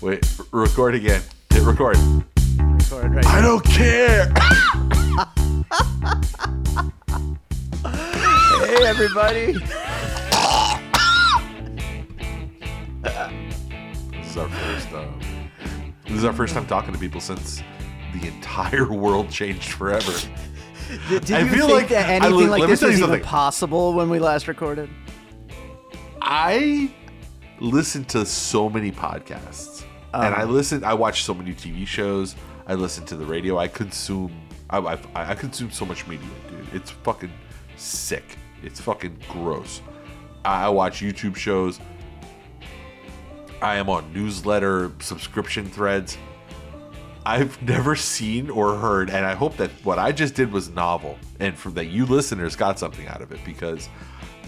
Wait, r- record again. Hit record. Record right I don't care. Hey, everybody. This is our first. Um, this is our first time talking to people since the entire world changed forever. Did, did I you feel think like- that anything let like this tell was even possible when we last recorded? I listen to so many podcasts, and I um, listen. I watch so many TV shows. I listen to the radio. I consume. I, I, I consume so much media, dude. It's fucking sick. It's fucking gross. I, I watch YouTube shows. I am on newsletter subscription threads. I've never seen or heard, and I hope that what I just did was novel, and for that you listeners got something out of it because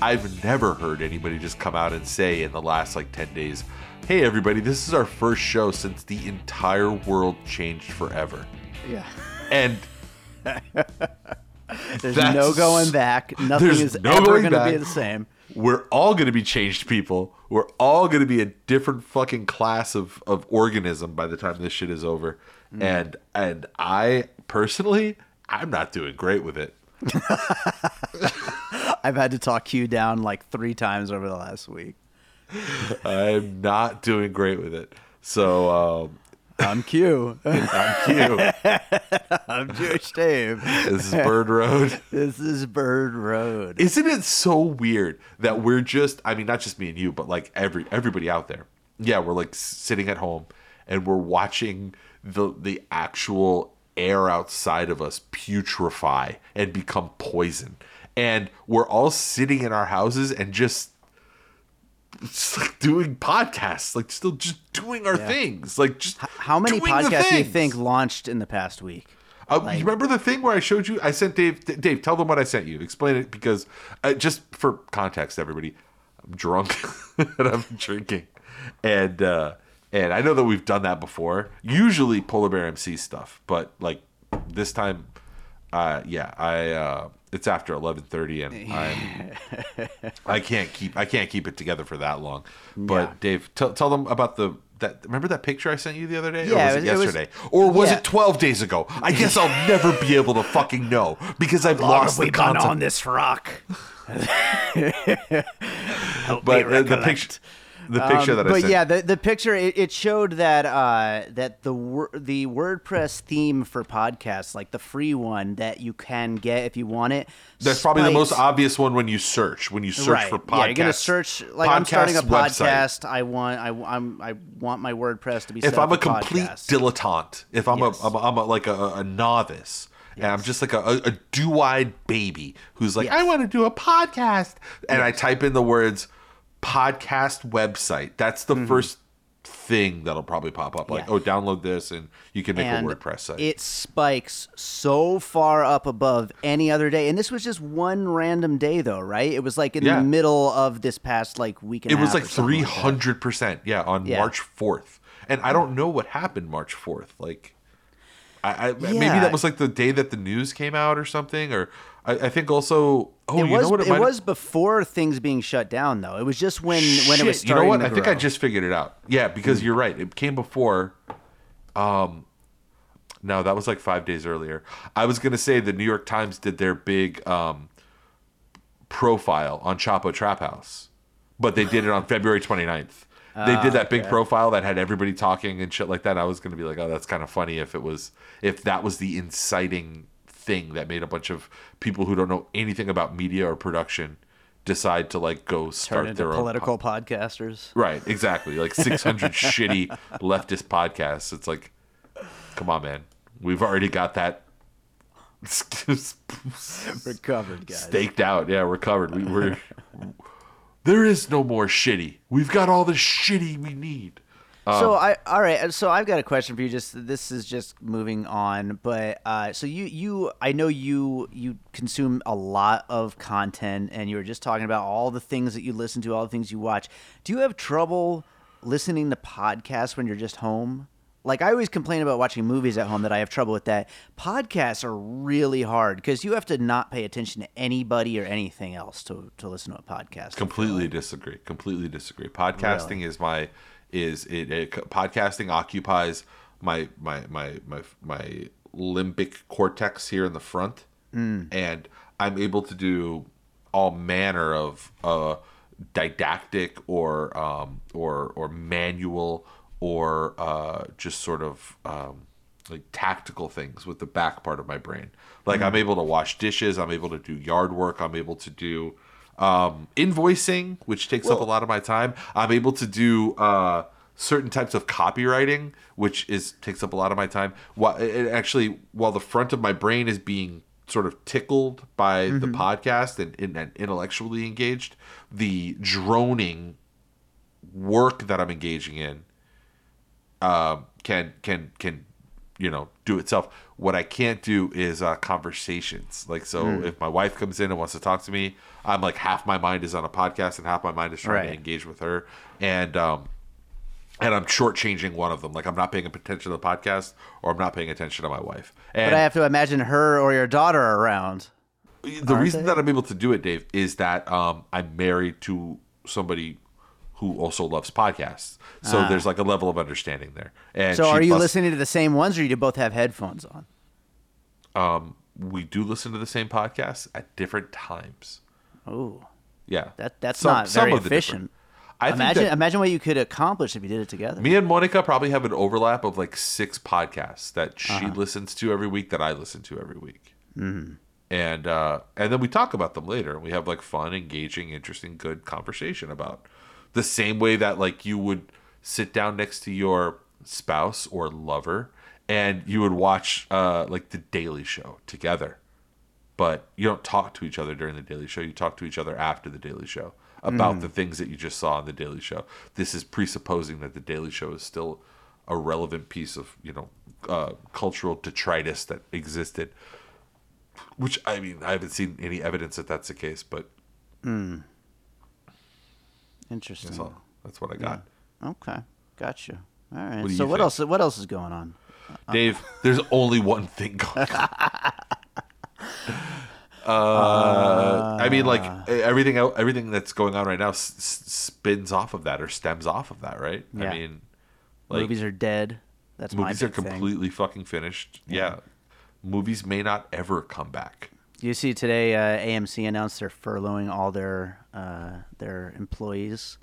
I've never heard anybody just come out and say in the last like 10 days, hey everybody, this is our first show since the entire world changed forever. Yeah. And There's no going back. Nothing is no ever going going to be the same. we're all going to be changed people. We're all going to be a different fucking class of, of organism by the time this shit is over. Mm. And and I personally, I'm not doing great with it. I've had to talk you down like three times over the last week. I'm not doing great with it. So um, I'm Q. I'm cute. I'm Jewish Dave. this is Bird Road. This is Bird Road. Isn't it so weird that we're just I mean not just me and you, but like every everybody out there. Yeah, we're like sitting at home and we're watching the the actual air outside of us putrefy and become poison. And we're all sitting in our houses and just like doing podcasts, like still just doing our things, like just How many podcasts do you think launched in the past week? Uh, you remember the thing where I showed you? I sent Dave. Dave, tell them what I sent you. Explain it because, uh, just for context, everybody, I'm drunk and I'm drinking, and uh, and I know that we've done that before. Usually Polar Bear MC stuff, but like this time, uh, yeah, I uh, it's after 11:30 and I'm I can't keep I can't keep it together for that long. But Yeah. Dave, tell tell them about the. That, remember that picture I sent you the other day? or Yeah, was it it was- it was- yesterday? or was yeah. it 12 days ago? I guess I'll never be able to fucking know because I've lost the concept. this rock? Help But me the picture, the picture Um, that I but sent. yeah, the, the picture it, it showed that uh, that the wor- the WordPress theme for podcasts, like the free one that you can get if you want it, that's probably the most obvious one when you search. When you search right. for podcast, Yeah, you're gonna search like I'm starting a podcast website. I want I I'm, I want my WordPress to be. If I'm a complete podcasts. dilettante, if I'm Yes. a, I'm, a, I'm a like a, a novice, and I'm just like a, a, a dew-eyed baby who's like, Yes. I want to do a podcast, and I type in the words podcast website. That's the first thing that'll probably pop up. Like, Mm-hmm. Yeah. oh, download this, and you can make and a WordPress site. it spikes so far up above any other day. And this was just one random day, though, right? It was like in Yeah. the middle of this past like week and It a was half like or something three like that. hundred percent, yeah, on Yeah. March fourth, and I don't know what happened March fourth. Like, I, I maybe that was like the day that the news came out or something, or I, I think also. Oh, It you was know what? it, might- was before things being shut down, though. It was just when when it was Shit, you know what? to I think I just figured it out. Yeah, because you're right. It came before. Um, no, that was like five days earlier. I was gonna say the New York Times did their big um profile on Chapo Trap House, but they did it on February 29th. They did ah, that big okay. profile that had everybody talking and shit like that. I was gonna be like, oh, that's kind of funny if it was if that was the inciting thing that made a bunch of people who don't know anything about media or production decide to like go start their own political podcasters. Right, exactly. Like 600 shitty leftist podcasts. It's like, come on, man. We've already got that Recovered guys. staked out. Yeah, we're covered. We, we're there is no more shitty. We've got all the shitty we need. So Um, I all right. So I've got a question for you. Just this is just moving on, but uh, so you you I know you you consume a lot of content, and you were just talking about all the things that you listen to, all the things you watch. Do you have trouble listening to podcasts when you're just home? Like I always complain about watching movies at home that I have trouble with that. Podcasts are really hard because you have to not pay attention to anybody or anything else to to listen to a podcast. Completely disagree. Completely disagree. Podcasting is my is it, it podcasting occupies my my my my my limbic cortex here in the front, and I'm able to do all manner of uh, didactic or um, or or manual or uh, just sort of um, like tactical things with the back part of my brain. Like I'm able to wash dishes, I'm able to do yard work, I'm able to do um, invoicing, which takes up a lot of my time. I'm able to do uh, certain types of copywriting, which is takes up a lot of my time. While it actually, while the front of my brain is being sort of tickled by the podcast and, and, and intellectually engaged, the droning work that I'm engaging in um, can can can you know do itself. What I can't do is uh, conversations. Like so, Hmm. if my wife comes in and wants to talk to me, I'm like half my mind is on a podcast and half my mind is trying to engage with her, and um, and I'm shortchanging one of them. Like I'm not paying attention to the podcast, or I'm not paying attention to my wife. And But I have to imagine her or your daughter around. the aren't reason they? that I'm able to do it, Dave, is that um, I'm married to somebody who also loves podcasts. So there's like a level of understanding there. And Ah. So are you listening to the same ones, or do you both have headphones on? We do listen to the same podcasts at different times. Oh, Yeah, that that's Some- not very efficient. I imagine that imagine what you could accomplish if you did it together. me and Monica probably have an overlap of like six podcasts that she Uh-huh. listens to every week that I listen to every week. Mm-hmm. And uh, and then we talk about them later, and we have like fun, engaging, interesting, good conversation about the same way that like you would sit down next to your spouse or lover, and you would watch uh, like the Daily Show together but you don't talk to each other during the Daily Show. You talk to each other after the Daily Show about the things that you just saw on the Daily Show. This is presupposing that the Daily Show is still a relevant piece of you know uh, cultural detritus that existed. Which I mean, I haven't seen any evidence that that's the case, but Interesting. that's all. That's what I got. Okay, got you. All right. What so what think? else? What else is going on? Uh, Dave, uh, there's only one thing going on. Uh, I mean, like uh. everything, el- everything that's going on right now s- spins off of that or stems off of that, right? Yeah. I mean, like Movies are dead. That's movies my are big thing. completely fucking finished. Yeah. movies may not ever come back. You see today, uh, AMC announced they're furloughing all their uh, their employees,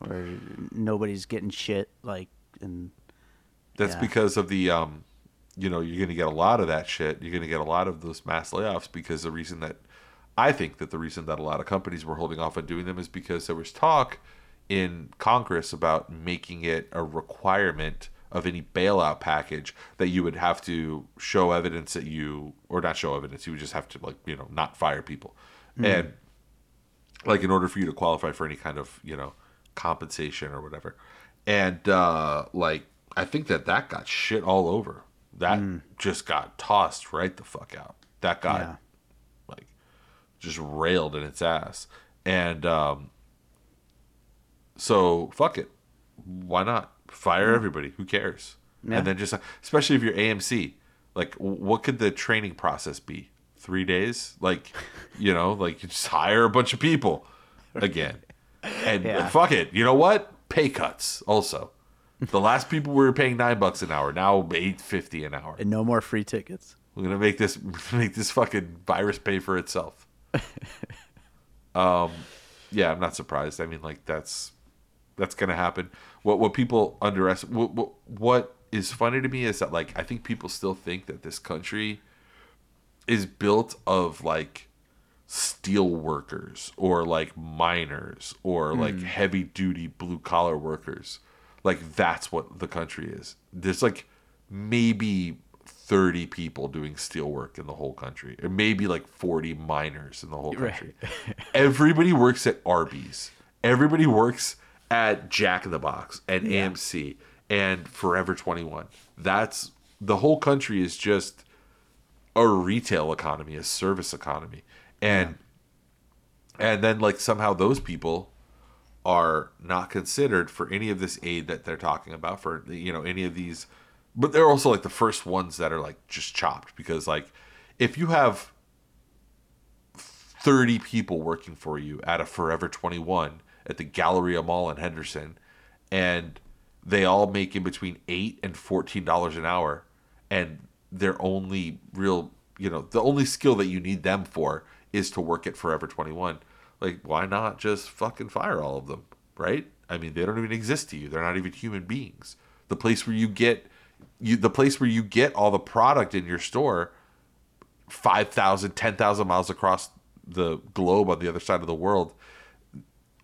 or nobody's getting shit. Like, and That's Yeah. because of the, um, you know, you're going to get a lot of that shit. You're going to get a lot of those mass layoffs because the reason that I think that the reason that a lot of companies were holding off on doing them is because there was talk in Congress about making it a requirement of any bailout package that you would have to show evidence that you, or not show evidence, you would just have to, like, you know, not fire people. And, like, in order for you to qualify for any kind of, you know, compensation or whatever. And, uh, like, I think that that got shit all over. That just got tossed right the fuck out. That got Yeah. like just railed in its ass. And um, so fuck it. Why not fire everybody? Who cares? Yeah. And then just especially if you're AMC, like what could the training process be? Three days? Like you know, like you just hire a bunch of people again. And Yeah. fuck it. You know what? Pay cuts also. The last people we were paying nine bucks an hour, now eight fifty an hour. and no more free tickets. We're gonna make this make this fucking virus pay for itself. um, yeah, I'm not surprised. I mean, like that's that's gonna happen. What what people underestimate. What, what what is funny to me is that like I think people still think that this country is built of like steel workers or like miners or hmm. like heavy duty blue collar workers. Like that's what the country is. There's like maybe 30 people doing steel work in the whole country, or maybe like 40 miners in the whole Right. country. Everybody works at Arby's. Everybody works at Jack in the Box and AMC and Forever 21. That's the whole country is just a retail economy, a service economy. And and then like somehow those people are not considered for any of this aid that they're talking about for you know any of these but they're also like the first ones that are like just chopped because like if you have 30 people working for you at a Forever 21 at the Galleria Mall in Henderson and they all make in between eight and fourteen dollars an hour, and their only real, you know, the only skill that you need them for is to work at Forever Twenty One. Like, why not just fucking fire all of them, right? I mean, they don't even exist to you. They're not even human beings. The place where you get you, the place where you get all the product in your store, 5,000, 10,000 miles across the globe on the other side of the world.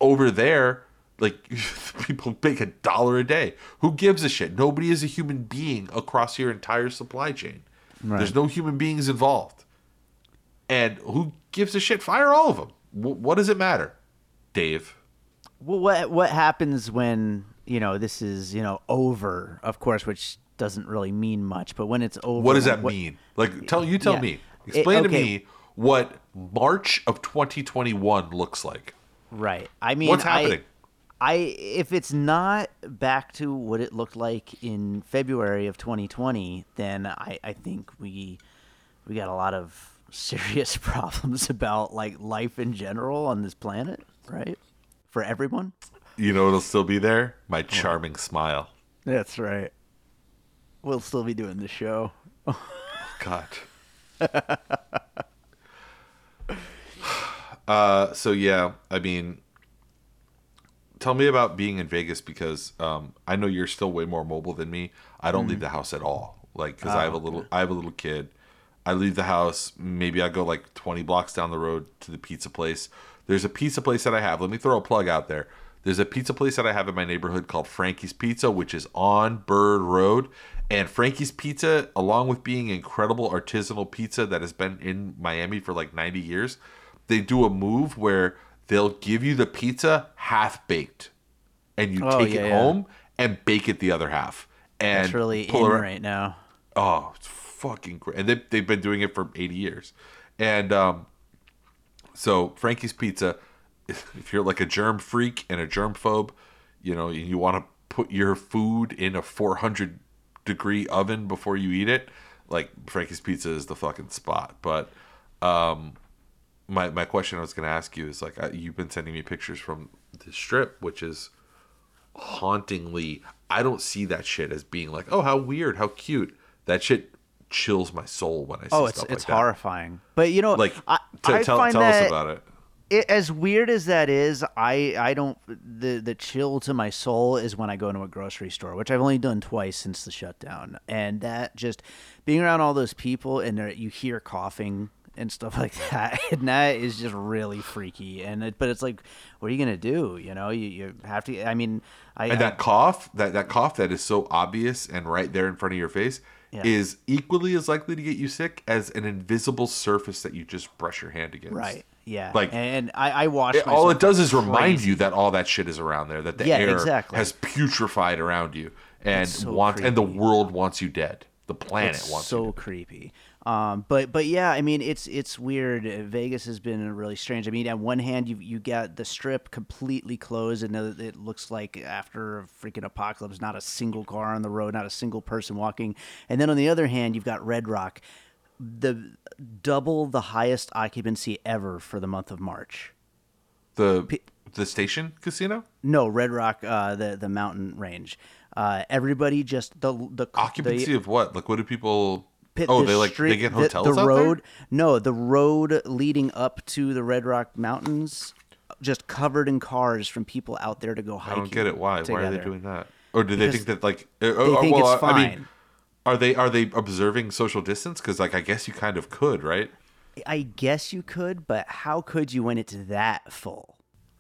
Over there, like people make a dollar a day. Who gives a shit? Nobody is a human being across your entire supply chain. Right. There's no human beings involved. And who gives a shit? Fire all of them. W- what does it matter? Dave. Well, what what happens when you know this is you know over? Of course, which doesn't really mean much. But when it's over, What does that what- mean? Like, tell you tell Yeah. me. It- Explain to me what March of 2021 looks like. Right. I mean, What's I- happening? I if it's not back to what it looked like in February of 2020, then I I think we we got a lot of serious problems about like life in general on this planet, right? For everyone. You know it'll still be there? My charming smile. That's right. We'll still be doing the show. God. Uh, so yeah, I mean, tell me about being in Vegas because um, I know you're still way more mobile than me. I don't leave the house at all, like because I have a little, I have a little kid. I leave the house. Maybe I go like 20 blocks down the road to the pizza place. There's a pizza place that I have. Let me throw a plug out there. There's a pizza place that I have in my neighborhood called Frankie's Pizza, which is on Bird Road. And Frankie's Pizza, along with being incredible artisanal pizza that has been in Miami for like 90 years, they do a move where they'll give you the pizza half baked, and you Oh, take yeah, it yeah. home and bake it the other half. And That's really in around- right now. Oh, it's fucking great. And they, they've been doing it for 80 years. And um, so, Frankie's Pizza, if you're like a germ freak and a germ phobe, you know, and you want to put your food in a 400 degree oven before you eat it, like Frankie's Pizza is the fucking spot. But um, my, my question I was going to ask you is like, I, you've been sending me pictures from the strip, which is hauntingly i don't see that shit as being like oh how weird how cute that shit chills my soul when i see that. Oh, it's stuff it's like that. horrifying. But you know, like I, t- I tell, tell that us about it it, as weird as that is, I I don't the the chill to my soul is when I go into a grocery store, which I've only done twice since the shutdown, and that just being around all those people and you hear coughing and stuff like that, and that is just really freaky. And it, but it's like, what are you gonna do? You know, you, you have to. I mean, I and that cough that that cough that is so obvious and right there in front of your face Yeah. is equally as likely to get you sick as an invisible surface that you just brush your hand against right, yeah, Like- and I I wash. It- all it does is remind you that all that shit is around there that the Yeah, air exactly. has putrefied around you and so wants and the world wants you dead the planet It's wants so you dead. creepy. Um, but but yeah, I mean it's it's weird. Vegas has been really strange. I mean, on one hand you you got the strip completely closed, and it looks like after a freaking apocalypse, not a single car on the road, not a single person walking. And then on the other hand, you've got Red Rock, the double the highest occupancy ever for the month of March. the the station casino No, Red Rock, uh, the the mountain range. Uh, everybody just the the occupancy the, of what like what do people pit- oh the they like street- they get the- hotels The, out road, there? no, the road leading up to the Red Rock Mountains, just covered in cars from people out there to go hiking I don't get it. Why? Why are they doing that? Or do they think that like? uh, They uh, think well, it's I mean, fine. are they are they observing social distance? Because like I guess you kind of could, right? I guess you could, but how could you when it's that full?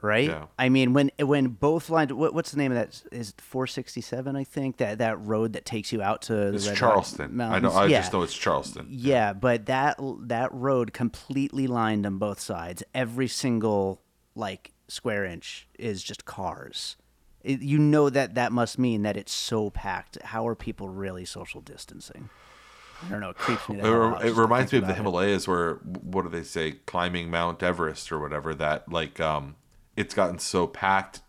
Right? Yeah. I mean, when when both lines, what, what's the name of that? Is 467? I think that that road that takes you out to the It's Red Charleston. I know. I yeah. just know it's Charleston. Yeah, but that that road completely lined on both sides. Every single like square inch is just cars. It, you know that that must mean that it's so packed. How are people really social distancing? I don't know. It creeps me. It, re- it reminds me of the about it. Himalayas, where what do they say? Climbing Mount Everest or whatever. That like um, it's gotten so packed.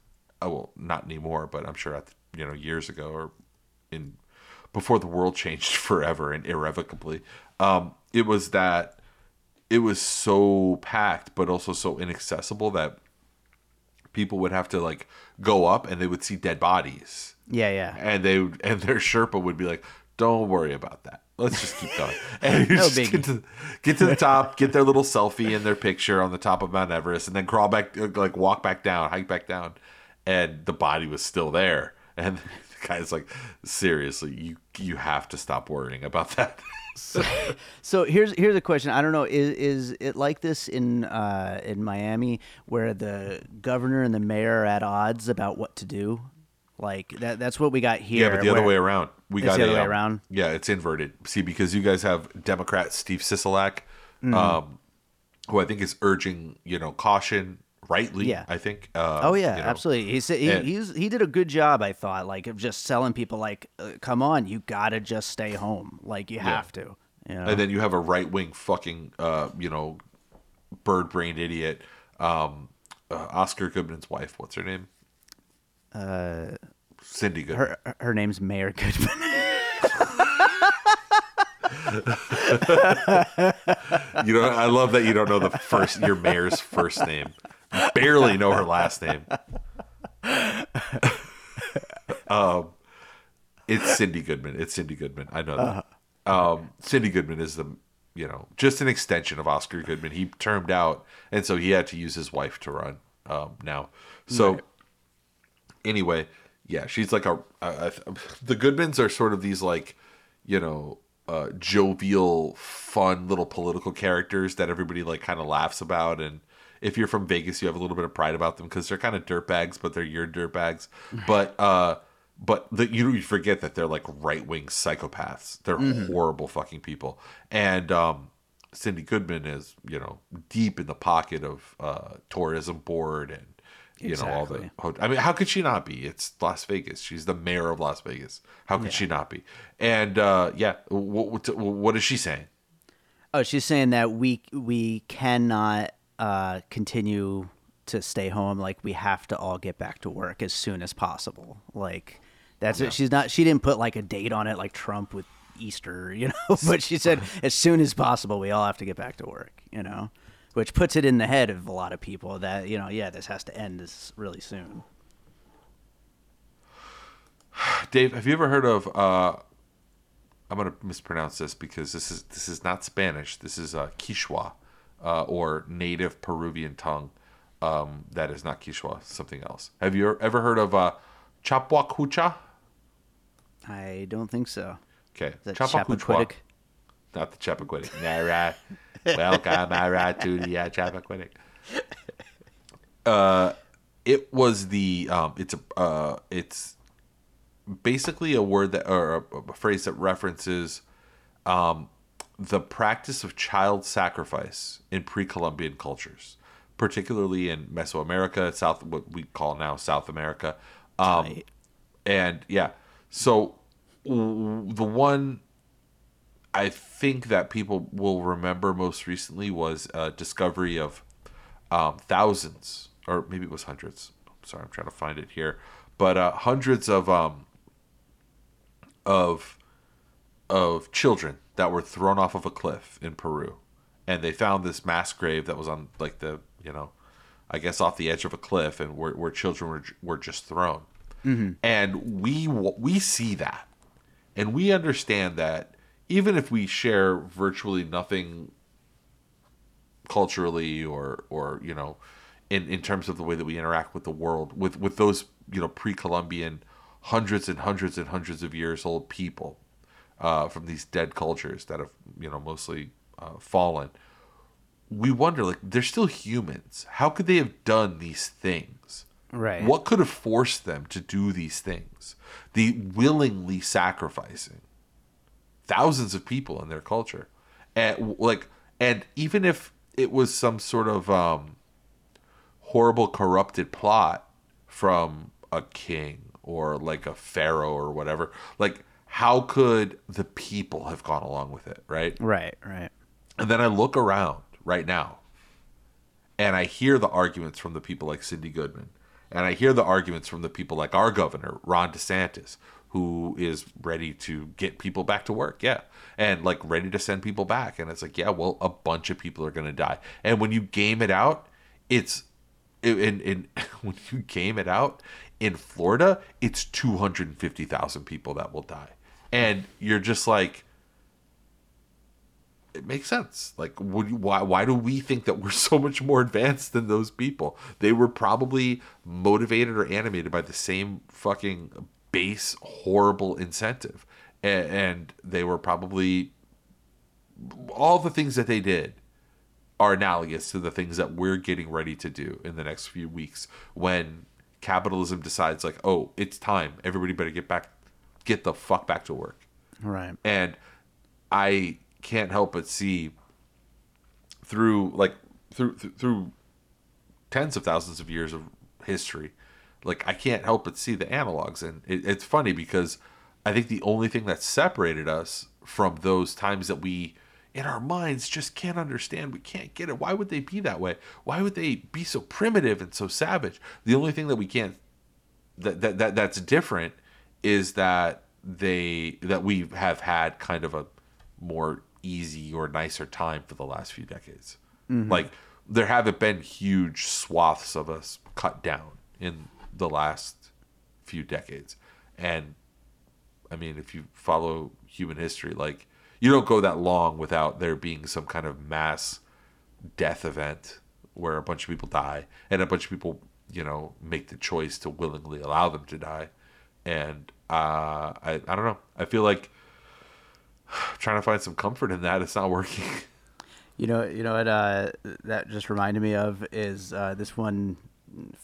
Oh well, not anymore, but I'm sure at you know years ago or in before the world changed forever and irrevocably. Um, it was that it was so packed, but also so inaccessible that people would have to like go up and they would see dead bodies Yeah, yeah. and they and their Sherpa would be like, "Don't worry about that. Let's just keep going." And No just get to get to the top, get their little selfie and their picture on the top of Mount Everest, and then crawl back, like walk back down, hike back down, and the body was still there. And the guy's like, "Seriously, you you have to stop worrying about that." So here's here's a question. I don't know. Is is it like this in uh, in Miami where the governor and the mayor are at odds about what to do? Like that. That's what we got here. Yeah, but the other way around. We got the a, other way um, around? Yeah, it's inverted. See, because you guys have Democrat Steve Sisolak, Mm-hmm. um, who I think is urging, you know, caution rightly. Yeah. I think. Uh, Oh yeah, you know. absolutely. He said he, and- he's he did a good job. I thought like of just selling people like, uh, come on, you gotta just stay home. Like you have to. You know? And then you have a right wing fucking, uh, you know, bird brained idiot, um, uh, Oscar Goodman's wife. What's her name? Uh, Cindy Goodman. her her name's Mayor Goodman. You know, I love that you don't know the first your mayor's first name. Barely know her last name. um, it's Cindy Goodman. It's Cindy Goodman. I know that. Um, Cindy Goodman is the you know just an extension of Oscar Goodman. He termed out, and so he had to use his wife to run um, now. So anyway, yeah, she's like a, a, a the Goodmans are sort of these like, you know, uh, jovial, fun little political characters that everybody like kind of laughs about. And if you're from Vegas, you have a little bit of pride about them because they're kind of dirtbags, but they're your dirtbags. But uh, but the, you you forget that they're like right wing psychopaths. They're horrible fucking people. And um, Cindy Goodman is you know deep in the pocket of uh, tourism board and you know all the. I mean, how could she not be? It's Las Vegas. She's the mayor of Las Vegas. How could she not be? And uh, yeah, what, what, what is she saying? Oh, she's saying that we we cannot uh, continue to stay home. Like we have to all get back to work as soon as possible. Like that's it. She's not. She didn't put like a date on it like Trump with Easter, you know. but she said as soon as possible, we all have to get back to work. You know, which puts it in the head of a lot of people that you know, yeah, this has to end this really soon. Dave, have you ever heard of? Uh, I'm gonna mispronounce this because this is this is not Spanish. This is uh, Quichua, uh, or native Peruvian tongue. Um, that is not Quichua. Something else. Have you ever heard of uh, Chapuacucha? I don't think so. Okay, Is that Chapacuchua. Chappaquiddick? Not the Chappaquiddick. All right. Welcome, all right, to the uh, Chappaquiddick. Uh, it was the um, it's a uh, it's basically a word that or a, a phrase that references um, the practice of child sacrifice in pre-Columbian cultures, particularly in Mesoamerica, South what we call now South America, um, Tight. and yeah. So w- the one I think that people will remember most recently was a discovery of um, thousands, or maybe it was hundreds. Sorry, I'm trying to find it here, but uh, hundreds of um, of of children that were thrown off of a cliff in Peru, and they found this mass grave that was on like the you know, I guess off the edge of a cliff, and where, where children were were just thrown, and we we see that, and we understand that even if we share virtually nothing culturally or or you know in in terms of the way that we interact with the world with with those you know pre-columbian hundreds and hundreds and hundreds of years old people uh, from these dead cultures that have you know mostly uh, fallen we wonder like they're still humans. How could they have done these things? Right. what could have forced them to do these things? The willingly sacrificing thousands of people in their culture and like and even if it was some sort of um horrible corrupted plot from a king or like a pharaoh or whatever like how could the people have gone along with it right Right. Right. and then i look around right now and I hear the arguments from the people like Cindy Goodman, and I hear the arguments from the people like our governor, Ron DeSantis, who is ready to get people back to work. Yeah. And like ready to send people back. And it's like, yeah, well, a bunch of people are going to die. And when you game it out, it's, in, in when you game it out, In Florida, it's 250,000 people that will die. And you're just like, it makes sense. Like, would why? Why do we think that we're so much more advanced than those people? They were probably motivated or animated by the same fucking base horrible incentive, and, and they were probably all the things that they did are analogous to the things that we're getting ready to do in the next few weeks when capitalism decides like oh it's time. Everybody better get back get the fuck back to work. Right. and I can't help but see through like through through, through tens of thousands of years of history, like I can't help but see the analogs, and it, it's funny because I think the only thing that separated us from those times that we in our minds just can't understand we can't get it. Why would they be that way? Why would they be so primitive and so savage? The only thing that we can't that, that, that that's different is that they that we have had kind of a more easy or nicer time for the last few decades. Mm-hmm. Like there haven't been huge swaths of us cut down in the last few decades. And I mean, if you follow human history, like you don't go that long without there being some kind of mass death event where a bunch of people die and a bunch of people, you know, make the choice to willingly allow them to die. And uh, I, I don't know. I feel like trying to find some comfort in that. It's not working. You know, you know what uh, that just reminded me of is uh, this one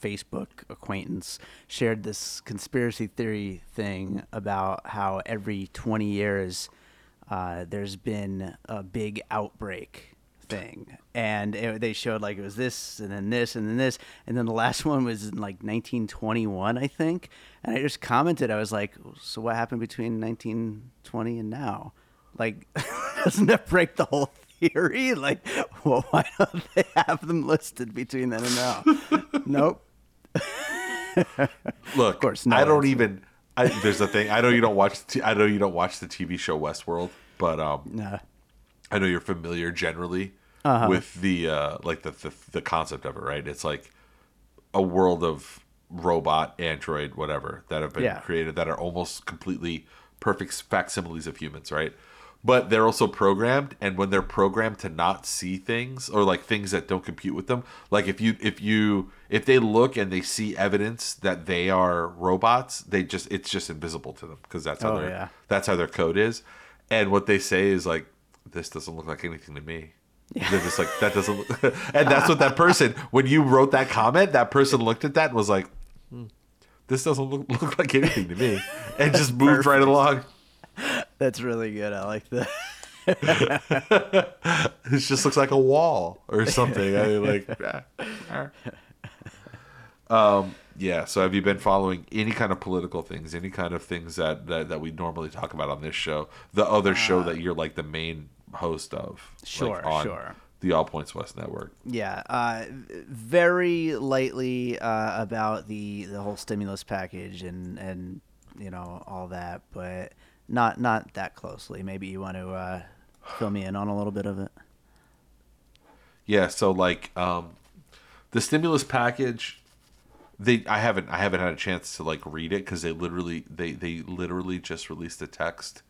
Facebook acquaintance shared this conspiracy theory thing about how every 20 years uh, there's been a big outbreak thing, and it, they showed like it was this and then this and then this, and then the last one was in like 1921, I think, and I just commented, I was like, so what happened between 1920 and now? Like, doesn't that break the whole theory? Like, well, why don't they have them listed between then and now? nope. Look, Of course, no I don't answer. even. I, there's a thing. I know you don't watch. T- I know you don't watch the TV show Westworld, but um, Nah. I know you're familiar generally Uh-huh. with the uh, like the, the the concept of it, right? It's like a world of robot, android, whatever that have been Yeah. created that are almost completely perfect facsimiles of humans, right? But they're also programmed, and when they're programmed to not see things or like things that don't compute with them, like if you if you if they look and they see evidence that they are robots, they just it's just invisible to them because that's how Oh, their yeah. that's how their code is. And what they say is like, this doesn't look like anything to me. They're just like that doesn't, look... and that's what that person. When you wrote that comment, that person looked at that and was like, hmm, "This doesn't look, look like anything to me," and just moved right along. That's really good. I like that. It just looks like a wall or something. I mean, like, um, yeah. So, have you been following any kind of political things, any kind of things that that, that we normally talk about on this show? The other show that you're like the main host of, like, Sure, on sure. the All Points West Network. Yeah, uh, very lightly uh, about the the whole stimulus package and and you know all that, but not not that closely. Maybe you want to uh, fill me in on a little bit of it. Yeah, so like um the stimulus package they I haven't I haven't had a chance to like read it cuz they literally they they literally just released a text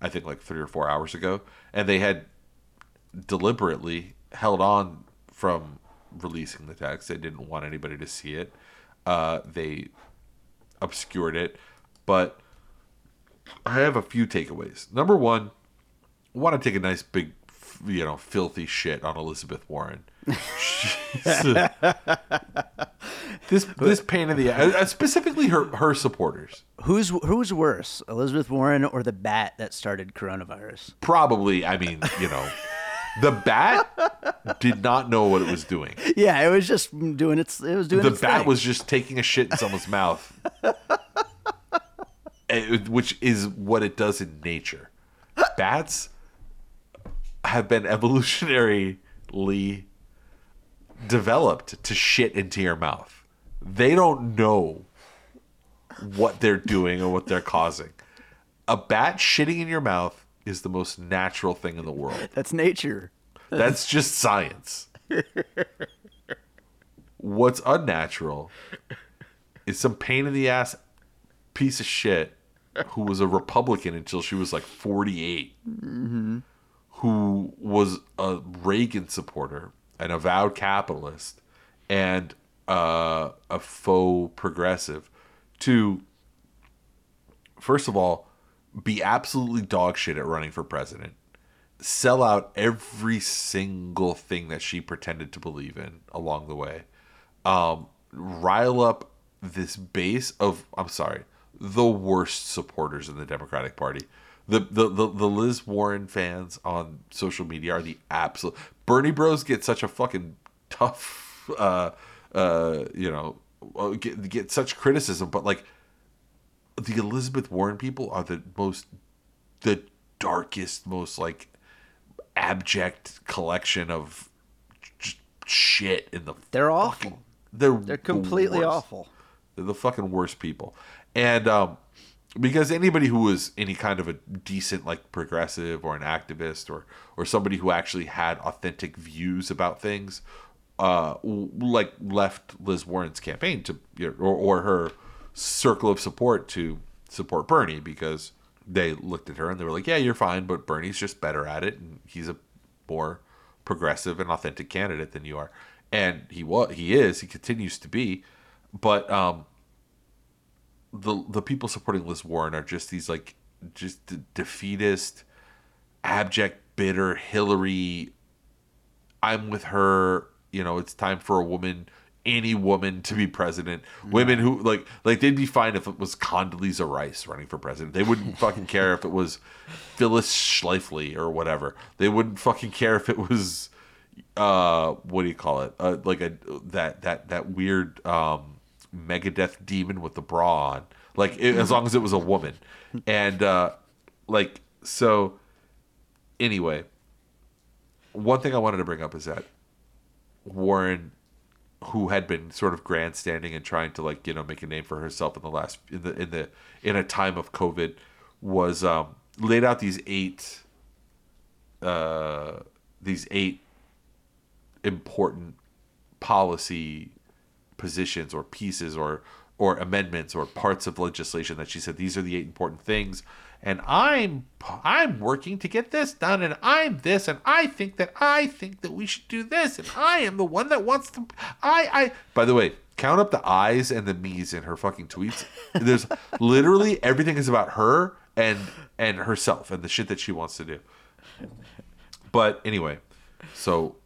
I think like 3 or 4 hours ago and they had deliberately held on from releasing the text. They didn't want anybody to see it. Uh they obscured it, but I have a few takeaways. Number 1, I want to take a nice big you know filthy shit on Elizabeth Warren. This this pain in the uh, specifically her her supporters Who's who's worse, Elizabeth Warren or the bat that started coronavirus? probably I mean you know the bat did not know what it was doing. Yeah, it was just doing its. It was doing The bat thing. was just taking a shit in someone's mouth, which is what it does in nature. Bats have been evolutionarily developed to shit into your mouth. They don't know what they're doing or what they're causing. A bat shitting in your mouth is the most natural thing in the world. That's nature. That's just science. What's unnatural is some pain in the ass piece of shit who was a Republican until she was like 48, who was a Reagan supporter, an avowed capitalist, and uh, a faux progressive, to first of all be absolutely dog shit at running for president, sell out every single thing that she pretended to believe in along the way, um, rile up this base of I'm sorry, the worst supporters in the Democratic Party. The, the, the, the Liz Warren fans on social media are the absolute Bernie Bros get such a fucking tough uh uh you know uh, get get such criticism but like the Elizabeth Warren people are the most the darkest most like abject collection of shit in the They're fucking- awful. they're They're completely the awful. They're the fucking worst people. And um, because anybody who was any kind of a decent like progressive or an activist or or somebody who actually had authentic views about things, uh, like left Liz Warren's campaign to you know, or, or her circle of support to support Bernie because they looked at her and they were like, "Yeah, you're fine, but Bernie's just better at it, and he's a more progressive and authentic candidate than you are." And he was, he is, he continues to be, but um, the the people supporting Liz Warren are just these like just de- defeatist, abject, bitter Hillary. I'm with her. You know, it's time for a woman, any woman, to be president. Women who like like they'd be fine if it was Condoleezza Rice running for president. They wouldn't fucking care if it was Phyllis Schlafly or whatever. They wouldn't fucking care if it was uh what do you call it uh, like a that that that weird um megadeth demon with the bra on. Like it, as long as it was a woman. And uh like so anyway one thing i wanted to bring up is that warren who had been sort of grandstanding and trying to like you know make a name for herself in the last in the in the in a time of covid was um laid out these eight uh these eight important policy positions or pieces or or amendments or parts of legislation that she said these are the eight important things and i'm i'm working to get this done and i'm this and i think that i think that we should do this and i am the one that wants to i i by the way count up the i's and the me's in her fucking tweets. There's literally everything is about her and and herself and the shit that she wants to do. But anyway so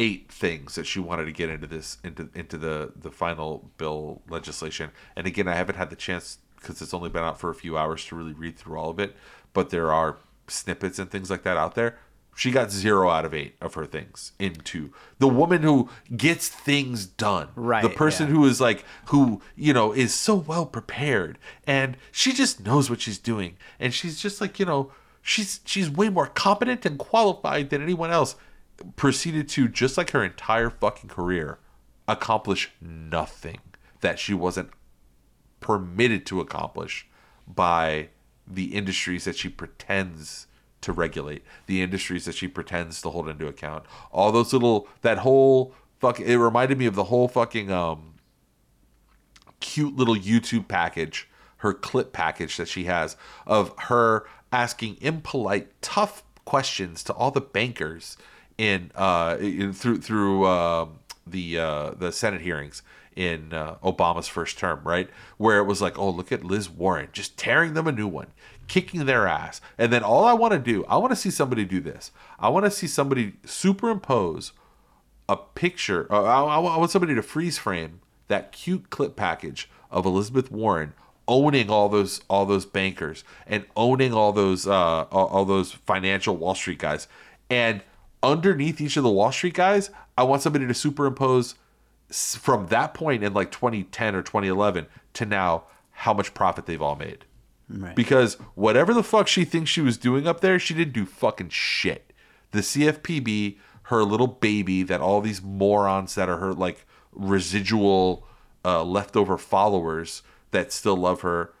eight things that she wanted to get into this into into the the final bill legislation. And again, I haven't had the chance because it's only been out for a few hours to really read through all of it. But there are snippets and things like that out there. She got zero out of eight of her things into the woman who gets things done. Right, The person yeah. who is like, who, you know, is so well prepared and she just knows what she's doing. And she's just like, you know, she's she's way more competent and qualified than anyone else proceeded to just like her entire fucking career accomplish nothing that she wasn't permitted to accomplish by the industries that she pretends to regulate the industries that she pretends to hold into account. All those little that whole fucking it reminded me of the whole fucking um cute little YouTube package, her clip package that she has of her asking impolite, tough questions to all the bankers in uh in, through through um the uh the Senate hearings in uh, Obama's first term, right? Where it was like, oh, look at Liz Warren just tearing them a new one, kicking their ass. And then all I want to do, I want to see somebody do this. I want to see somebody superimpose a picture. Uh, I, I want I want somebody to freeze frame that cute clip package of Elizabeth Warren owning all those all those bankers and owning all those uh, all, all those financial Wall Street guys. And underneath each of the Wall Street guys, I want somebody to superimpose from that point in like 2010 or 2011 to now how much profit they've all made. Right. Because whatever the fuck she thinks she was doing up there, she didn't do fucking shit. The CFPB, her little baby that all these morons that are her like residual uh, leftover followers that still love her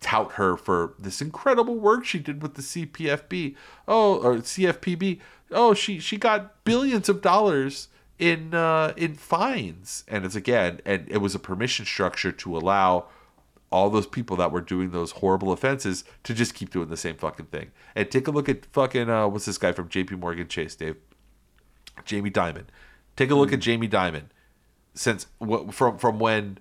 tout her for this incredible work she did with the CPFB. Oh, or CFPB. Oh, she she got billions of dollars in uh, in fines, and it's again, and it was a permission structure to allow all those people that were doing those horrible offenses to just keep doing the same fucking thing. And take a look at fucking uh, what's this guy from J.P. Morgan Chase, Dave? Jamie Dimon. Take a look at Jamie Dimon. Since what from from when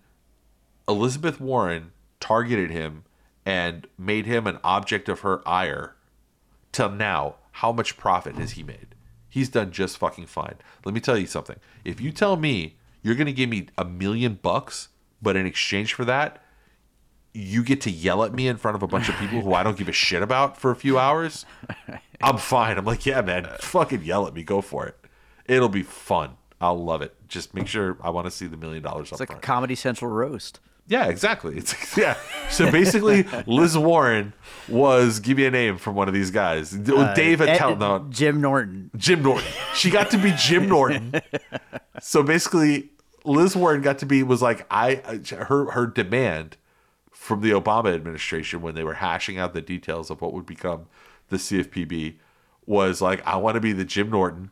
Elizabeth Warren targeted him and made him an object of her ire till now, how much profit has he made? He's done just fucking fine. Let me tell you something. If you tell me you're going to give me a million bucks, but in exchange for that, you get to yell at me in front of a bunch of people who I don't give a shit about for a few hours, I'm fine. I'm like, yeah, man, fucking yell at me. Go for it. It'll be fun. I'll love it. Just make sure I want to see the million dollars It's like a. Comedy Central roast. Yeah, exactly. It's yeah. So basically, Liz Warren was give me a name from one of these guys. Dave Ed- Attell, no, Jim Norton. Jim Norton. She got to be Jim Norton. So basically, Liz Warren got to be was like I her her demand from the Obama administration when they were hashing out the details of what would become the CFPB was like I want to be the Jim Norton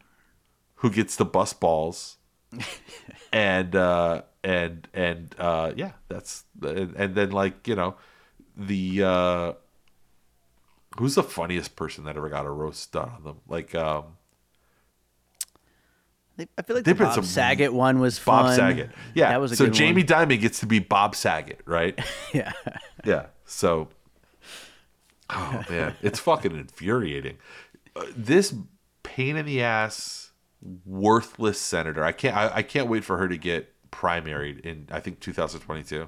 who gets the bus balls and uh and and uh yeah that's and, and then like you know the uh who's the funniest person that ever got a roast done on them like um I feel like the Bob some- Saget one was fun. Bob Saget. Yeah. that was a so Jamie one. Dimon gets to be Bob Saget, right? Yeah, yeah. So, oh man, it's fucking infuriating. Uh, this pain in the ass, worthless senator. I can't. I, I can't wait for her to get primaried in. I think 2022.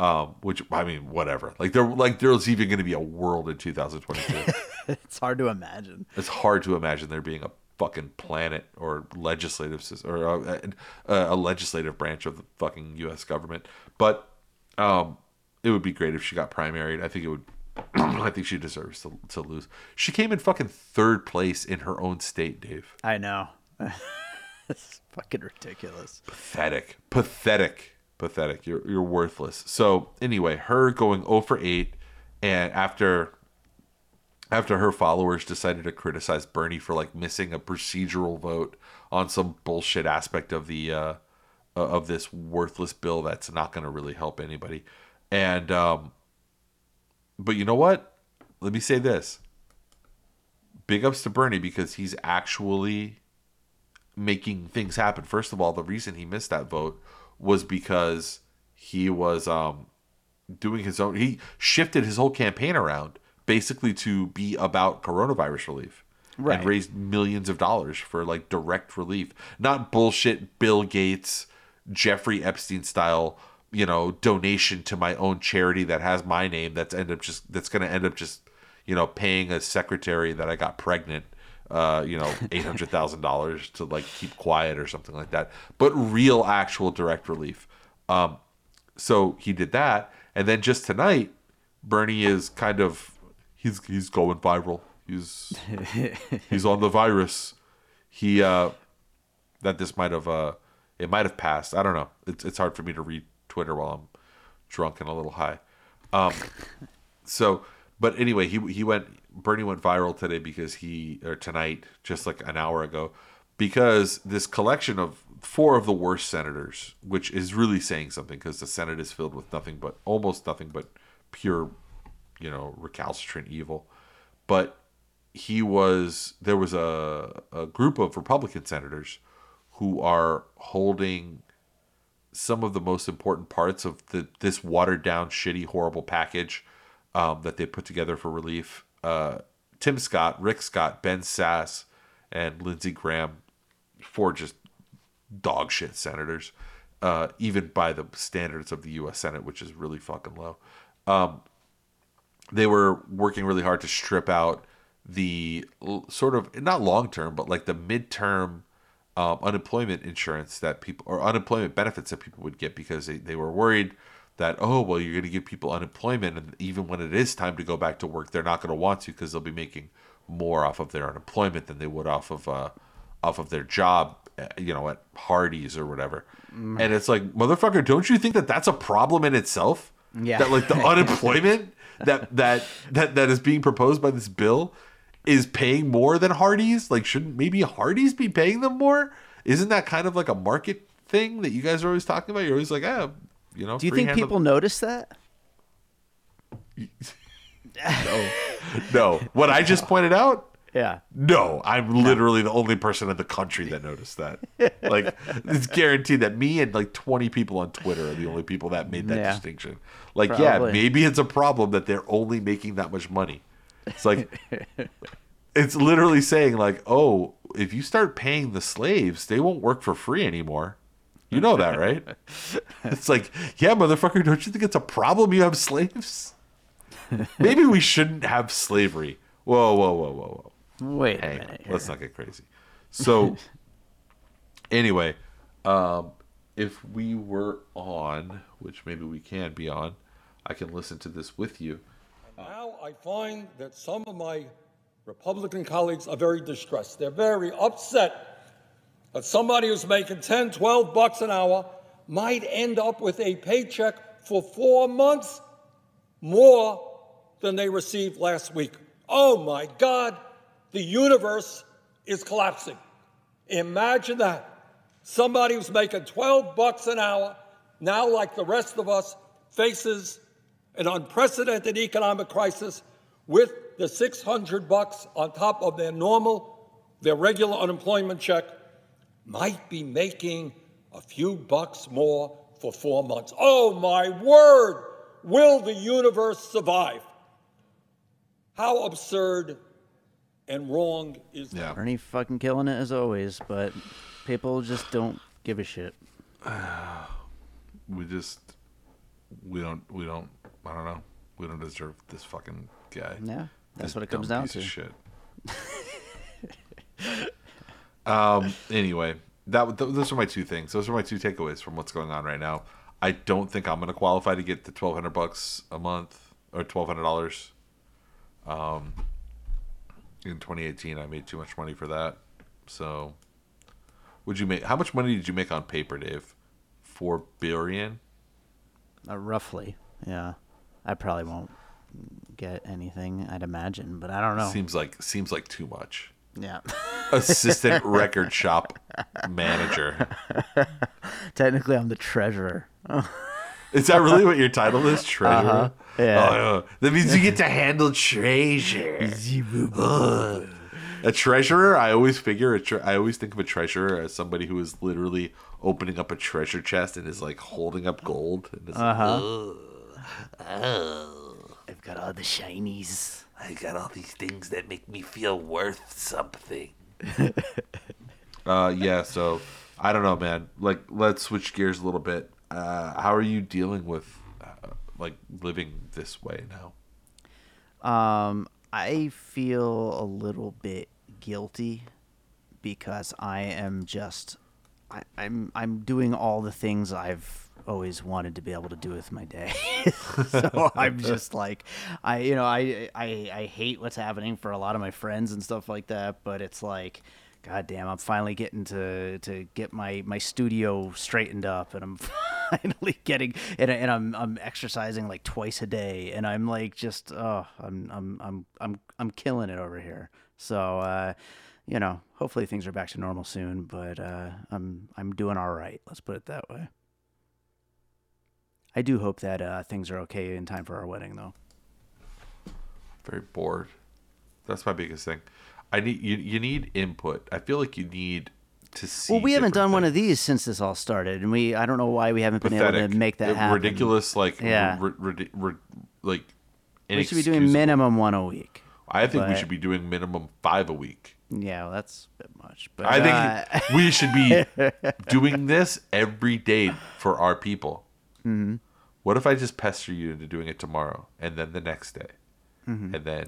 Um, which I mean, whatever. Like there, like there's even going to be a world in 2022. it's hard to imagine. it's hard to imagine there being a fucking planet or legislative system or a, a, a legislative branch of the fucking U.S. government. But um, it would be great if she got primaried. I think it would. I think she deserves to, to lose. She came in fucking third place in her own state, Dave. I know. it's fucking ridiculous. Pathetic. Pathetic. Pathetic. You're you're worthless. So anyway, her going 0 for 8 and after after her followers decided to criticize Bernie for like missing a procedural vote on some bullshit aspect of the uh of this worthless bill that's not going to really help anybody. And um but you know what? Let me say this. Big ups to Bernie because he's actually making things happen. First of all, the reason he missed that vote was because he was um, doing his own. He shifted his whole campaign around basically to be about coronavirus relief. Right. And raised millions of dollars for like direct relief, not bullshit Bill Gates, Jeffrey Epstein style, you know, donation to my own charity that has my name. That's end up just that's going to end up just, you know, paying a secretary that I got pregnant uh, you know, eight hundred thousand dollars to like keep quiet or something like that. But real, actual direct relief. Um, so he did that, and then just tonight, Bernie is kind of he's he's going viral. He's he's on the virus. He uh, that this might have uh, it might have passed. I don't know. It's it's hard for me to read Twitter while I'm drunk and a little high. Um, so, but anyway, he he went. Bernie went viral today because he or tonight, just like an hour ago, because this collection of four of the worst senators, which is really saying something, because the Senate is filled with nothing but almost nothing but pure, you know, recalcitrant evil. But he was there was a a group of Republican senators who are holding some of the most important parts of the this watered down, shitty, horrible package um, that they put together for relief. Uh, Tim Scott, Rick Scott, Ben Sass, and Lindsey Graham, four just dog shit senators, uh, even by the standards of the U.S. Senate, which is really fucking low. Um, they were working really hard to strip out the sort of not long term, but like the midterm um, unemployment insurance that people or unemployment benefits that people would get because they, they were worried that oh well you're going to give people unemployment and even when it is time to go back to work they're not going to want to because they'll be making more off of their unemployment than they would off of uh, off of their job uh, you know at Hardee's or whatever and it's like motherfucker don't you think that that's a problem in itself Yeah. that like the unemployment that that that that is being proposed by this bill is paying more than Hardee's. Like, shouldn't maybe Hardee's be paying them more? isn't that kind of like a market thing that you guys are always talking about? You're always like, ah, you know. Do you think people notice that? No, no. What I just pointed out. Yeah. No, I'm literally the only person in the country that noticed that. like, it's guaranteed that me and like 20 people on Twitter are the only people that made that Yeah. distinction. Like, yeah, maybe it's a problem that they're only making that much money. It's like, it's literally saying, like, oh, if you start paying the slaves, they won't work for free anymore. You know that, right? it's like, yeah, motherfucker, don't you think it's a problem you have slaves? Maybe we shouldn't have slavery. Whoa, whoa, whoa, whoa, whoa Wait a hang on. minute. here. Let's not get crazy. So, anyway, um, if we were on, which maybe we can be on, I can listen to this with you. Now I find that some of my Republican colleagues are very distressed. They're very upset that somebody who's making 10, 12 bucks an hour might end up with a paycheck for four months more than they received last week. Oh my God, the universe is collapsing. Imagine that. Somebody who's making 12 bucks an hour, now, like the rest of us, faces an unprecedented economic crisis with the 600 bucks on top of their normal, their regular unemployment check, might be making a few bucks more for four months. Oh my word! Will the universe survive? How absurd and wrong is that? Yeah. Bernie fucking killing it as always, but people just don't give a shit. We just, we don't, we don't, I don't know. We don't deserve this fucking guy. Yeah, that's This what it comes dumb down piece to. of shit. um. Anyway, that th- those are my two things. Those are my two takeaways from what's going on right now. I don't think I'm going to qualify to get the twelve hundred bucks a month or twelve hundred dollars. Um. In 2018, I made too much money for that. So, would you make? How much money did you make on paper, Dave? Four billion. Uh, roughly, yeah. I probably won't get anything, I'd imagine, but I don't know. Seems like seems like too much. yeah. Assistant record shop manager. Technically, I'm the treasurer. Is that really what your title is? Treasurer? Uh-huh. Yeah. Oh, that means you get to handle treasure. A treasurer, I always figure, a tre- I always think of a treasurer as somebody who is literally opening up a treasure chest and is like holding up gold. And is Uh-huh. like, I've got all the shinies. I got all these things that make me feel worth something. uh, yeah, so I don't know, man. Like, let's switch gears a little bit. Uh, how are you dealing with uh, like living this way now? Um, I feel a little bit guilty because I am just, I, I'm I'm doing all the things I've always wanted to be able to do with my day. so I'm just like, I you know I, I I hate what's happening for a lot of my friends and stuff like that, but it's like. God damn, I'm finally getting to, to get my, my studio straightened up and I'm finally getting and, and I'm I'm exercising like twice a day and I'm like just oh I'm I'm I'm I'm I'm killing it over here. So uh you know, hopefully things are back to normal soon, but uh I'm I'm doing all right. Let's put it that way. I do hope that uh things are okay in time for our wedding though. Very bored. That's my biggest thing. I need you. You need input. I feel like you need to see. Well, we haven't done one of these since this all started, and we I don't know why we haven't been able to make that Uh, happen. Ridiculous. Like Yeah. ri- ri- ri- like. We should be doing minimum one a week. I think we should be doing minimum five a week. Yeah, well, that's a bit much. But I uh, think we should be doing this every day for our people. Mm-hmm. What if I just pester you into doing it tomorrow, and then the next day, Mm-hmm. and then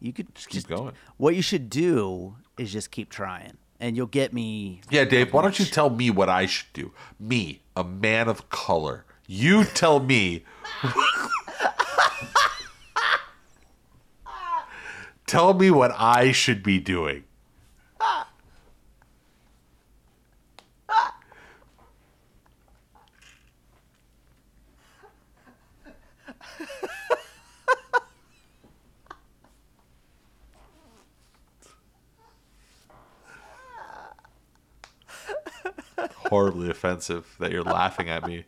you could just keep going? What you should do is just keep trying, and you'll get me. Yeah, Dave. Why don't you tell me what I should do? Me, a man of color. You tell me. tell me what I should be doing. Horribly offensive that you're laughing at me.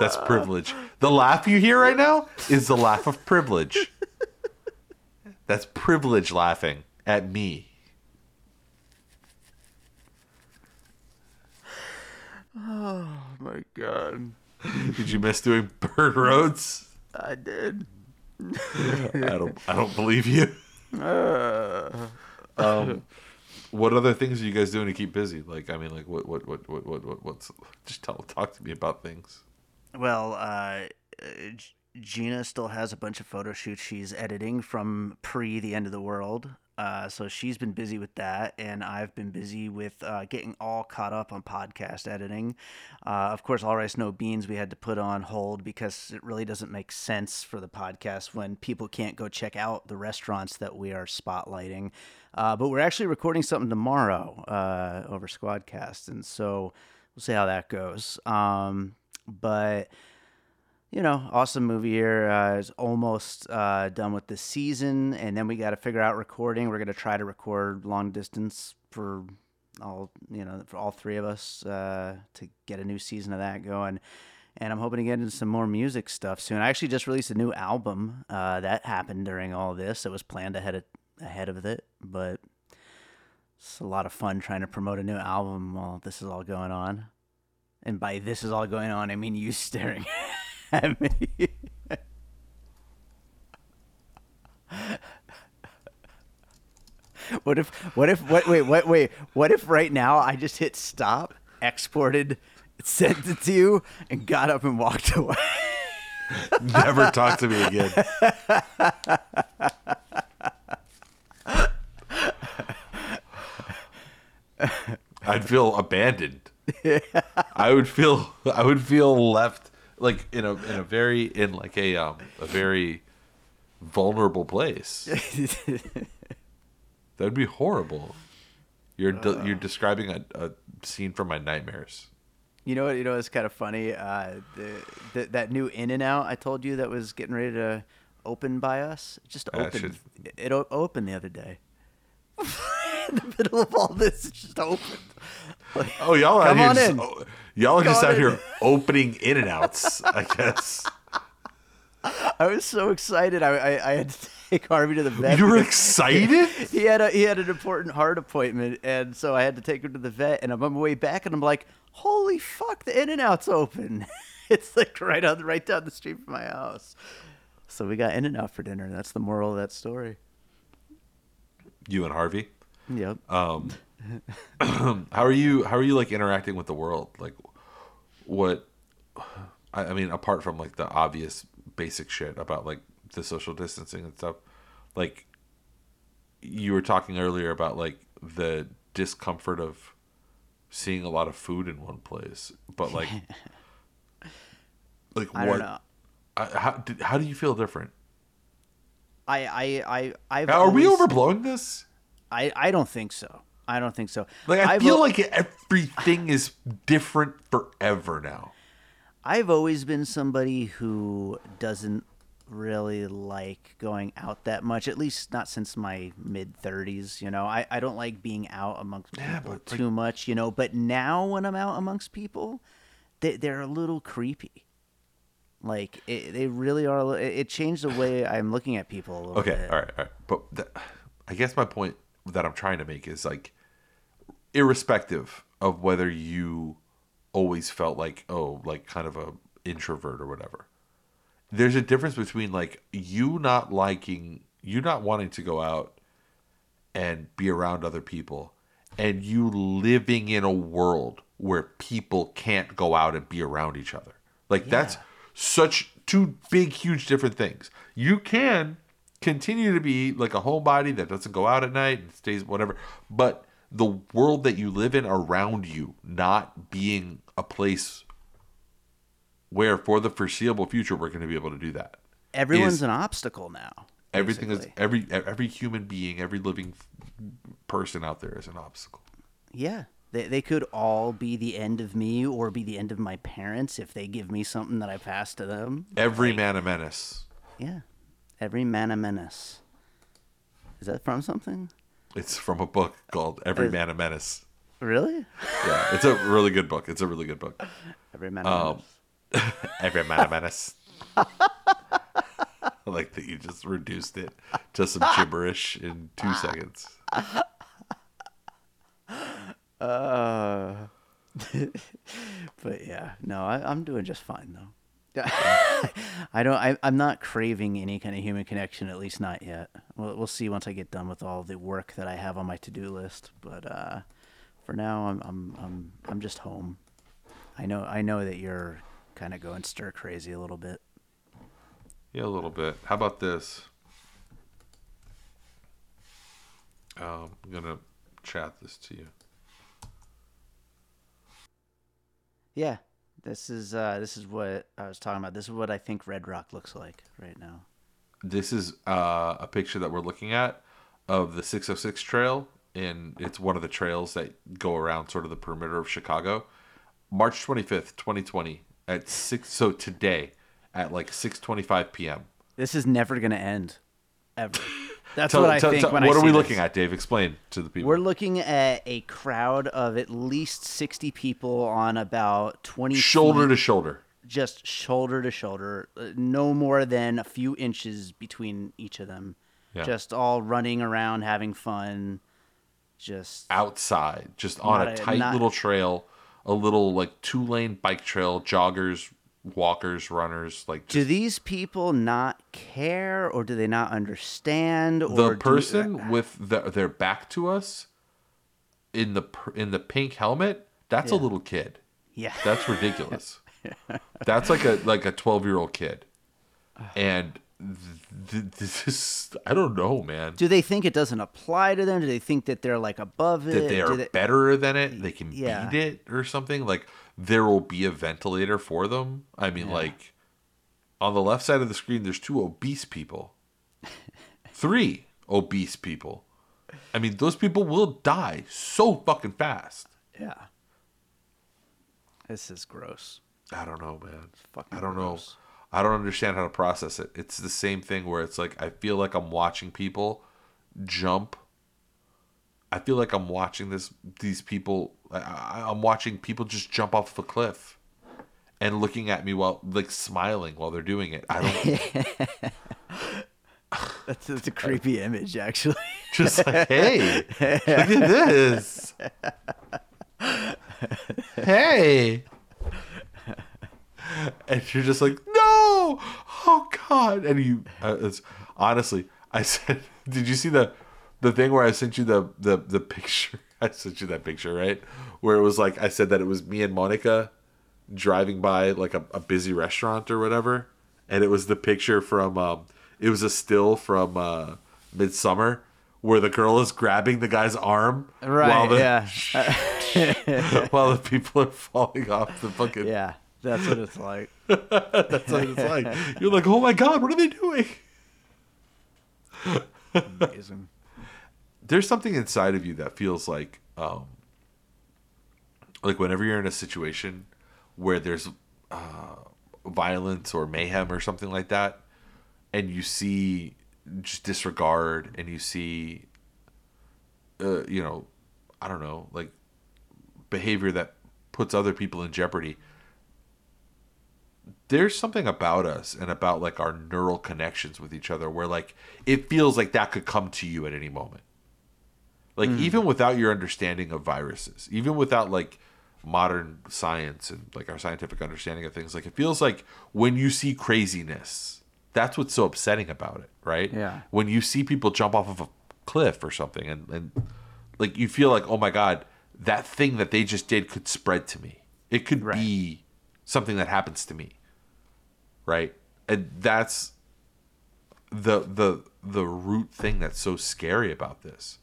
That's privilege. The laugh you hear right now is the laugh of privilege. That's privilege laughing at me. Oh my god. Did you miss doing bird roads? I did. I don't. I don't believe you. Um, what other things are you guys doing to keep busy? Like, I mean, like, what, what, what, what, what, what what's? Just tell, talk to me about things. Well, uh, Gina still has a bunch of photo shoots she's editing from pre the end of the world. Uh, so she's been busy with that, and I've been busy with uh, getting all caught up on podcast editing. Uh, of course, All Rice No Beans we had to put on hold because it really doesn't make sense for the podcast when people can't go check out the restaurants that we are spotlighting. Uh, but we're actually recording something tomorrow uh, over Squadcast, and so we'll see how that goes. Um, but you know, awesome movie here. Uh, it's almost uh, done with the season, and then we got to figure out recording. We're gonna try to record long distance for all you know for all three of us uh, to get a new season of that going. And I'm hoping to get into some more music stuff soon. I actually just released a new album uh, that happened during all this. It was planned ahead of ahead of it, but it's a lot of fun trying to promote a new album while this is all going on. And by this is all going on, I mean you staring at me. what if what if what wait what wait what if right now I just hit stop, exported, sent it to you, and got up and walked away? Never talk to me again. I'd feel abandoned. I would feel I would feel left like in a in a very in like a um a very vulnerable place. That'd be horrible. You're de- you're describing a, a scene from my nightmares. You know what? You know it's kind of funny. Uh, the, the that new In and Out I told you that was getting ready to open by us. It just opened. should- It, it opened the other day. in the middle of all this, it just opened. Like, Oh, y'all out here just, in. oh, y'all are just out on here opening in and outs. I guess I was so excited. I, I I had to take Harvey to the vet. you were excited. He had a he had an important heart appointment, and so I had to take him to the vet. And I'm on my way back, and I'm like, "Holy fuck! The In and Out's open! it's like right on right down the street from my house." So we got In and Out for dinner. That's the moral of that story. You and Harvey. Yep. Um, how are you? How are you like interacting with the world? Like, what? I, I mean, apart from like the obvious basic shit about like the social distancing and stuff, like you were talking earlier about like the discomfort of seeing a lot of food in one place, but like, like I what? don't know. I, how did, how do you feel different? I I I I've Are we overblowing this? I I don't think so. I don't think so. Like I I've feel al- like everything is different forever now. I've always been somebody who doesn't really like going out that much, at least not since my mid 30s. You know, I, I don't like being out amongst people Yeah, like- too much, you know. But now when I'm out amongst people, they, they're a little creepy. Like, it, they really are. It, it changed the way I'm looking at people a little Okay, bit. all right, all right. But th- I guess my point that I'm trying to make is like, irrespective of whether you always felt like, oh, like kind of a introvert or whatever, there's a difference between like you not liking, you not wanting to go out and be around other people, and you living in a world where people can't go out and be around each other. Like that's such two big, huge different things. You can continue to be like a homebody that doesn't go out at night and stays whatever, but the world that you live in around you not being a place where for the foreseeable future we're going to be able to do that. Everyone's is- an obstacle now. Everything is every every human being, every living person out there is an obstacle. Yeah. They, they could all be the end of me or be the end of my parents if they give me something that I pass to them. Every man a menace. Yeah. Every man a menace. Is that from something? It's from a book called Every Man a Menace. Really? Yeah, it's a really good book. It's a really good book. Every man. Um, Every man a menace. I like that you just reduced it to some gibberish in two seconds. Uh, but yeah, no, I, I'm doing just fine though. I don't. I, I'm not craving any kind of human connection, at least not yet. We'll, we'll see once I get done with all the work that I have on my to-do list. But uh, for now, I'm I'm I'm I'm just home. I know I know that you're kind of going stir crazy a little bit. Yeah, a little bit. How about this? Um, I'm gonna chat this to you. Yeah, this is uh, this is what I was talking about. This is what I think Red Rock looks like right now. This is uh, a picture that we're looking at of the 606 trail, and it's one of the trails that go around sort of the perimeter of Chicago. March 25th, 2020, at six. So today, at like 6:25 p.m. This is never gonna end, ever. That's Tell- what I tell- think tell- when I what are see we this. looking at, Dave? Explain to the people. We're looking at a crowd of at least sixty people on about twenty shoulder feet, to shoulder. Just shoulder to shoulder, uh, no more than a few inches between each of them. Yeah. Just all running around, having fun. Just outside, just on a a- tight not- little trail, a little like two lane bike trail, joggers, walkers, runners, like do these people not care, or do they not understand? Or the do- person with the, their back to us in the in the pink helmet. That's a little kid. yeah, That's ridiculous. That's like a like a twelve year old kid, and th- th- this is I don't know, man. do they think it doesn't apply to them? Do they think that they're like above it? that they are better than it. They can Yeah. beat it or something. Like there will be a ventilator for them. I mean, like on the left side of the screen, there's two obese people, three obese people. I mean, those people will die so fucking fast. Yeah. This is gross. I don't know, man. I don't know. I don't understand how to process it. It's the same thing where it's like I feel like I'm watching people jump. I feel like I'm watching this these people. I, I, I'm watching people just jump off of a cliff, and looking at me while like smiling while they're doing it. I don't That's, that's a creepy image, actually. just like hey, look at this. Hey. And you're just like, no, oh god. And you, uh, it's, honestly, I said, did you see the the thing where I sent you the the the picture? I sent you that picture, right? Where it was like I said that it was me and Monica driving by like a, a busy restaurant or whatever, and it was the picture from um, it was a still from uh, Midsummer where the girl is grabbing the guy's arm Right, while the yeah. while the people are falling off the fucking yeah, that's what it's like. That's what it's like. You're like, oh my god, what are they doing? Amazing. There's something inside of you that feels like, um, like whenever you're in a situation where there's uh, violence or mayhem or something like that, and you see just disregard, and you see, uh, you know, I don't know, like behavior that puts other people in jeopardy. There's something about us and about like our neural connections with each other where like it feels like that could come to you at any moment. Like mm. even without your understanding of viruses even without like modern science and like our scientific understanding of things like it feels like when you see craziness that's what's so upsetting about it right? Yeah. when you see people jump off of a cliff or something and, and like you feel like oh my god that thing that they just did could spread to me. It could Right. be something that happens to me right? And that's the the the root thing that's so scary about this.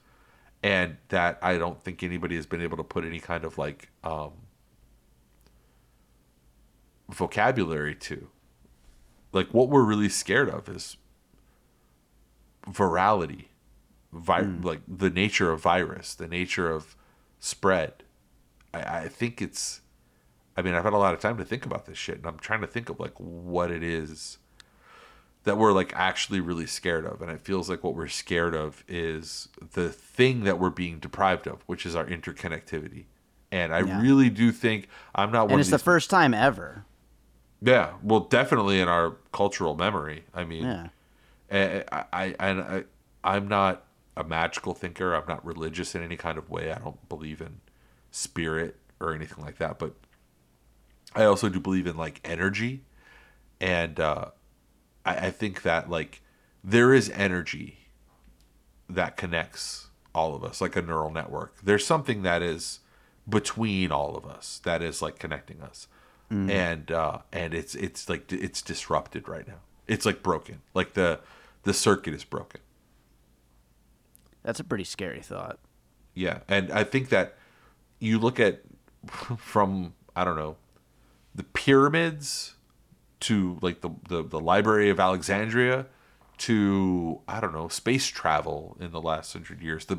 And that i don't think anybody has been able to put any kind of like um vocabulary to. Like what we're really scared of is virality vi- like the nature of virus the nature of spread. I, I think it's i mean i've had a lot of time to think about this shit and i'm trying to think of like what it is that we're like actually really scared of and it feels like what we're scared of is the thing that we're being deprived of which is our interconnectivity and i Yeah. really do think i'm not one and it's the first time ever. yeah well definitely in our cultural memory i mean Yeah. I, I, I, I, I'm not a magical thinker. I'm not religious in any kind of way. I don't believe in spirit or anything like that. But I also do believe in like energy, and uh, I, I think that like there is energy that connects all of us, like a neural network. There's something that is between all of us that is like connecting us, and uh, and it's it's like it's disrupted right now. It's like broken. Like the the circuit is broken. That's a pretty scary thought. Yeah, and I think that you look at from I don't know the pyramids to like the the, the Library of Alexandria to I don't know space travel in the last hundred years. The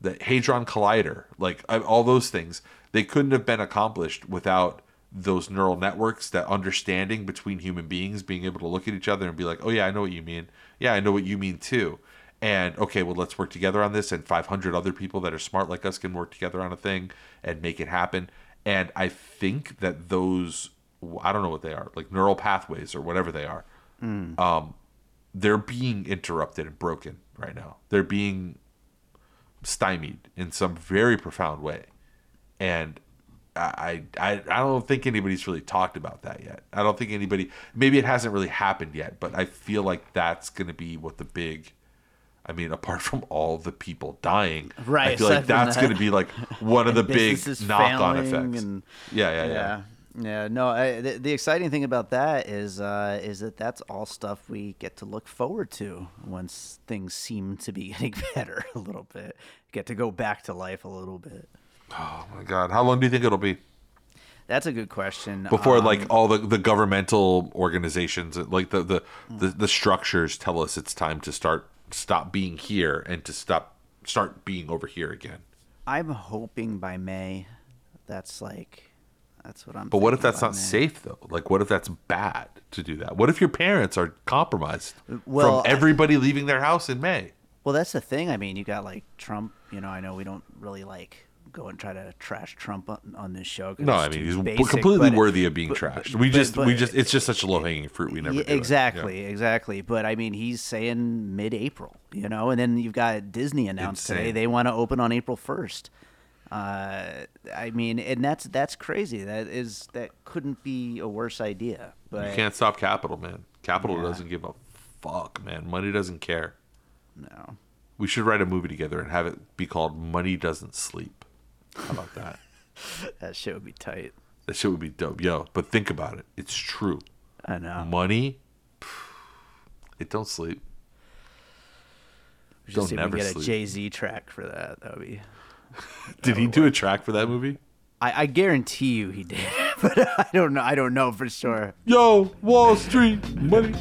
the Hadron Collider like all those things they couldn't have been accomplished without those neural networks that understanding between human beings being able to look at each other and be like oh yeah I know what you mean. Yeah I know what you mean too. And okay well let's work together on this and 500 other people that are smart like us can work together on a thing and make it happen and i think that those i don't know what they are like neural pathways or whatever they are um, they're being interrupted and broken right now. They're being stymied in some very profound way. And I, I I don't think anybody's really talked about that yet. I don't think anybody maybe it hasn't really happened yet, but I feel like that's going to be what the big I mean, apart from all the people dying, right? I feel like that's that. going to be like one of the big knock-on effects. and- yeah, yeah, yeah, Yeah. Yeah, no. I, the, the exciting thing about that is, uh, is that that's all stuff we get to look forward to once things seem to be getting better a little bit. Get to go back to life a little bit. Oh my god, how long do you think it'll be That's a good question. before Um, like all the, the governmental organizations, like the, the the the structures, tell us it's time to start stop being here and to stop start being over here again? I'm hoping by May. That's like, that's what I'm. But what if that's not May. safe though? Like, what if that's bad to do that? What if your parents are compromised Well, from I- everybody leaving their house in May? Well, that's the thing. I mean, you got like Trump. You know, I know we don't really like go and try to trash Trump on, on this show. No, I mean he's basic, completely but- worthy of being but- trashed. We but- just, we just, it's just such a low hanging fruit. We never it. Yeah. exactly, exactly. But I mean, he's saying mid-April, you know, and then you've got Disney announced today they want to open on April first. Uh, I mean, and that's that's crazy. That is that couldn't be a worse idea. But You can't stop capital, man. Capital Yeah. doesn't give a fuck, man. Money doesn't care. no. We should write a movie together and have it be called "Money Doesn't Sleep." How about that? That shit would be tight. that shit would be dope, yo. But think about it. It's true. I know. Money, it don't sleep. We should don't see if we never get sleep. a Jay Z track for that. That would be. Did he do a track for that movie? I, I guarantee you he did, but I don't know. I don't know for sure. Yo, Wall Street, money.